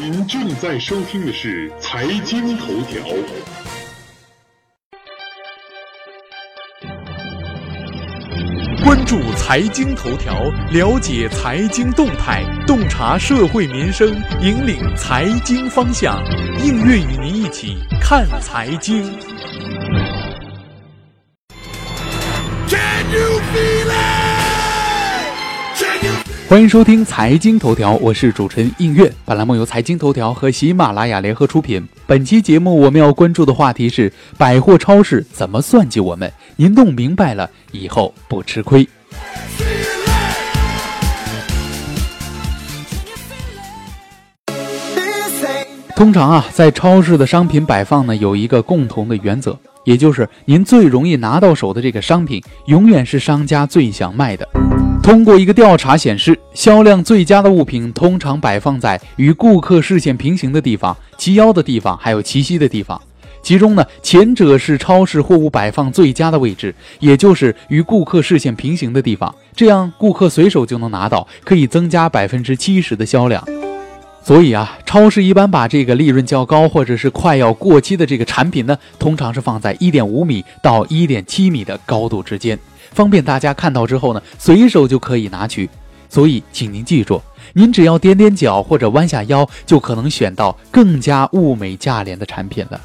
您正在收听的是财经头条。关注财经头条，了解财经动态，洞察社会民生，引领财经方向。应月与您一起看财经。欢迎收听财经头条，我是主持人映月。本栏目由财经头条和喜马拉雅联合出品。本期节目我们要关注的话题是百货超市怎么算计我们？您弄明白了以后不吃亏。通常啊，在超市的商品摆放呢，有一个共同的原则，也就是您最容易拿到手的这个商品，永远是商家最想卖的。通过一个调查显示，销量最佳的物品通常摆放在与顾客视线平行的地方、齐腰的地方，还有齐膝的地方。其中呢，前者是超市货物摆放最佳的位置，也就是与顾客视线平行的地方，这样顾客随手就能拿到，可以增加百分之七十的销量。所以啊，超市一般把这个利润较高或者是快要过期的这个产品呢，通常是放在一点五米到一点七米的高度之间，方便大家看到之后呢，随手就可以拿取。所以，请您记住，您只要踮踮脚或者弯下腰，就可能选到更加物美价廉的产品了。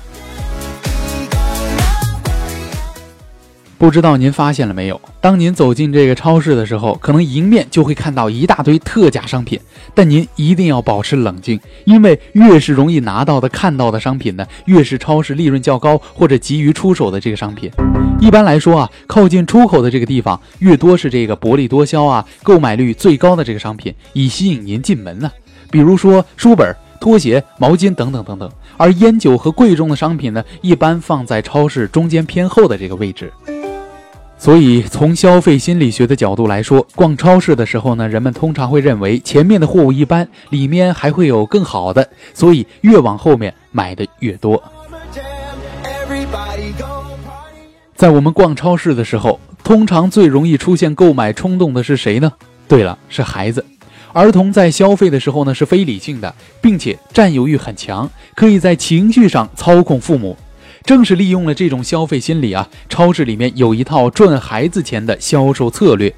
不知道您发现了没有？当您走进这个超市的时候，可能迎面就会看到一大堆特价商品，但您一定要保持冷静，因为越是容易拿到的、看到的商品呢，越是超市利润较高或者急于出手的这个商品。一般来说啊，靠近出口的这个地方，越多是这个薄利多销啊、购买率最高的这个商品，以吸引您进门呢。比如说书本、拖鞋、毛巾等等等等。而烟酒和贵重的商品呢，一般放在超市中间偏后的这个位置。所以，从消费心理学的角度来说，逛超市的时候呢，人们通常会认为前面的货物一般，里面还会有更好的，所以越往后面买的越多。在我们逛超市的时候，通常最容易出现购买冲动的是谁呢？对了，是孩子。儿童在消费的时候呢，是非理性的，并且占有欲很强，可以在情绪上操控父母。正是利用了这种消费心理啊，超市里面有一套赚孩子钱的销售策略。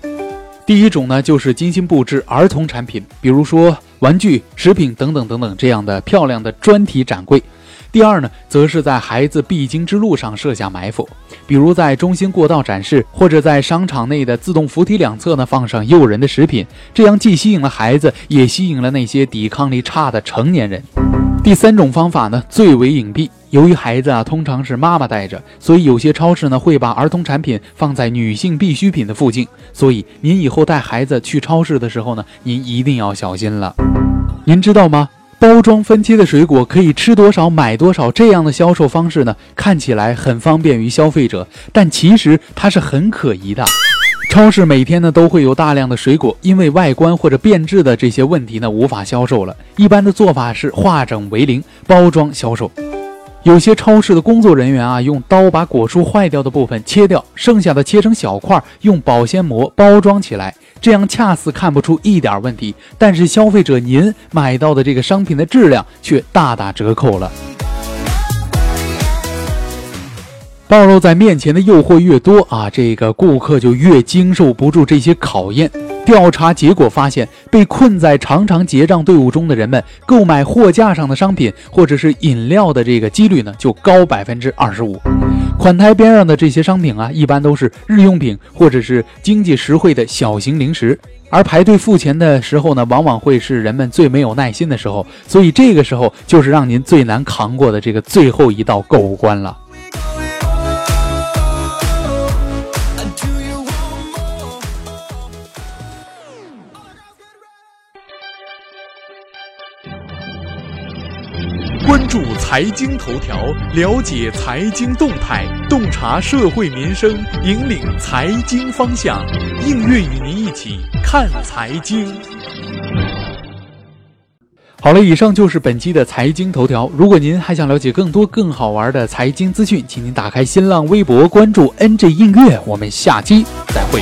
第一种呢，就是精心布置儿童产品，比如说玩具、食品等等等等这样的漂亮的专题展柜。第二呢，则是在孩子必经之路上设下埋伏，比如在中心过道展示，或者在商场内的自动扶梯两侧呢放上诱人的食品，这样既吸引了孩子，也吸引了那些抵抗力差的成年人。第三种方法呢，最为隐蔽。由于孩子啊通常是妈妈带着，所以有些超市呢会把儿童产品放在女性必需品的附近。所以您以后带孩子去超市的时候呢，您一定要小心了。您知道吗？包装分期的水果可以吃多少买多少，这样的销售方式呢，看起来很方便于消费者，但其实它是很可疑的。超市每天呢都会有大量的水果，因为外观或者变质的这些问题呢无法销售了。一般的做法是化整为零，包装销售。有些超市的工作人员啊，用刀把果蔬坏掉的部分切掉，剩下的切成小块，用保鲜膜包装起来，这样恰似看不出一点问题。但是消费者您买到的这个商品的质量却大打折扣了。暴露在面前的诱惑越多啊，这个顾客就越经受不住这些考验。调查结果发现，被困在长长结账队伍中的人们，购买货架上的商品或者是饮料的这个几率呢，就高百分之二十五。款台边上的这些商品啊，一般都是日用品或者是经济实惠的小型零食。而排队付钱的时候呢，往往会是人们最没有耐心的时候，所以这个时候就是让您最难扛过的这个最后一道购物关了。关注财经头条，了解财经动态，洞察社会民生，引领财经方向。映月与您一起看财经。好了，以上就是本期的财经头条。如果您还想了解更多更好玩的财经资讯，请您打开新浪微博关注 NG 映月。我们下期再会。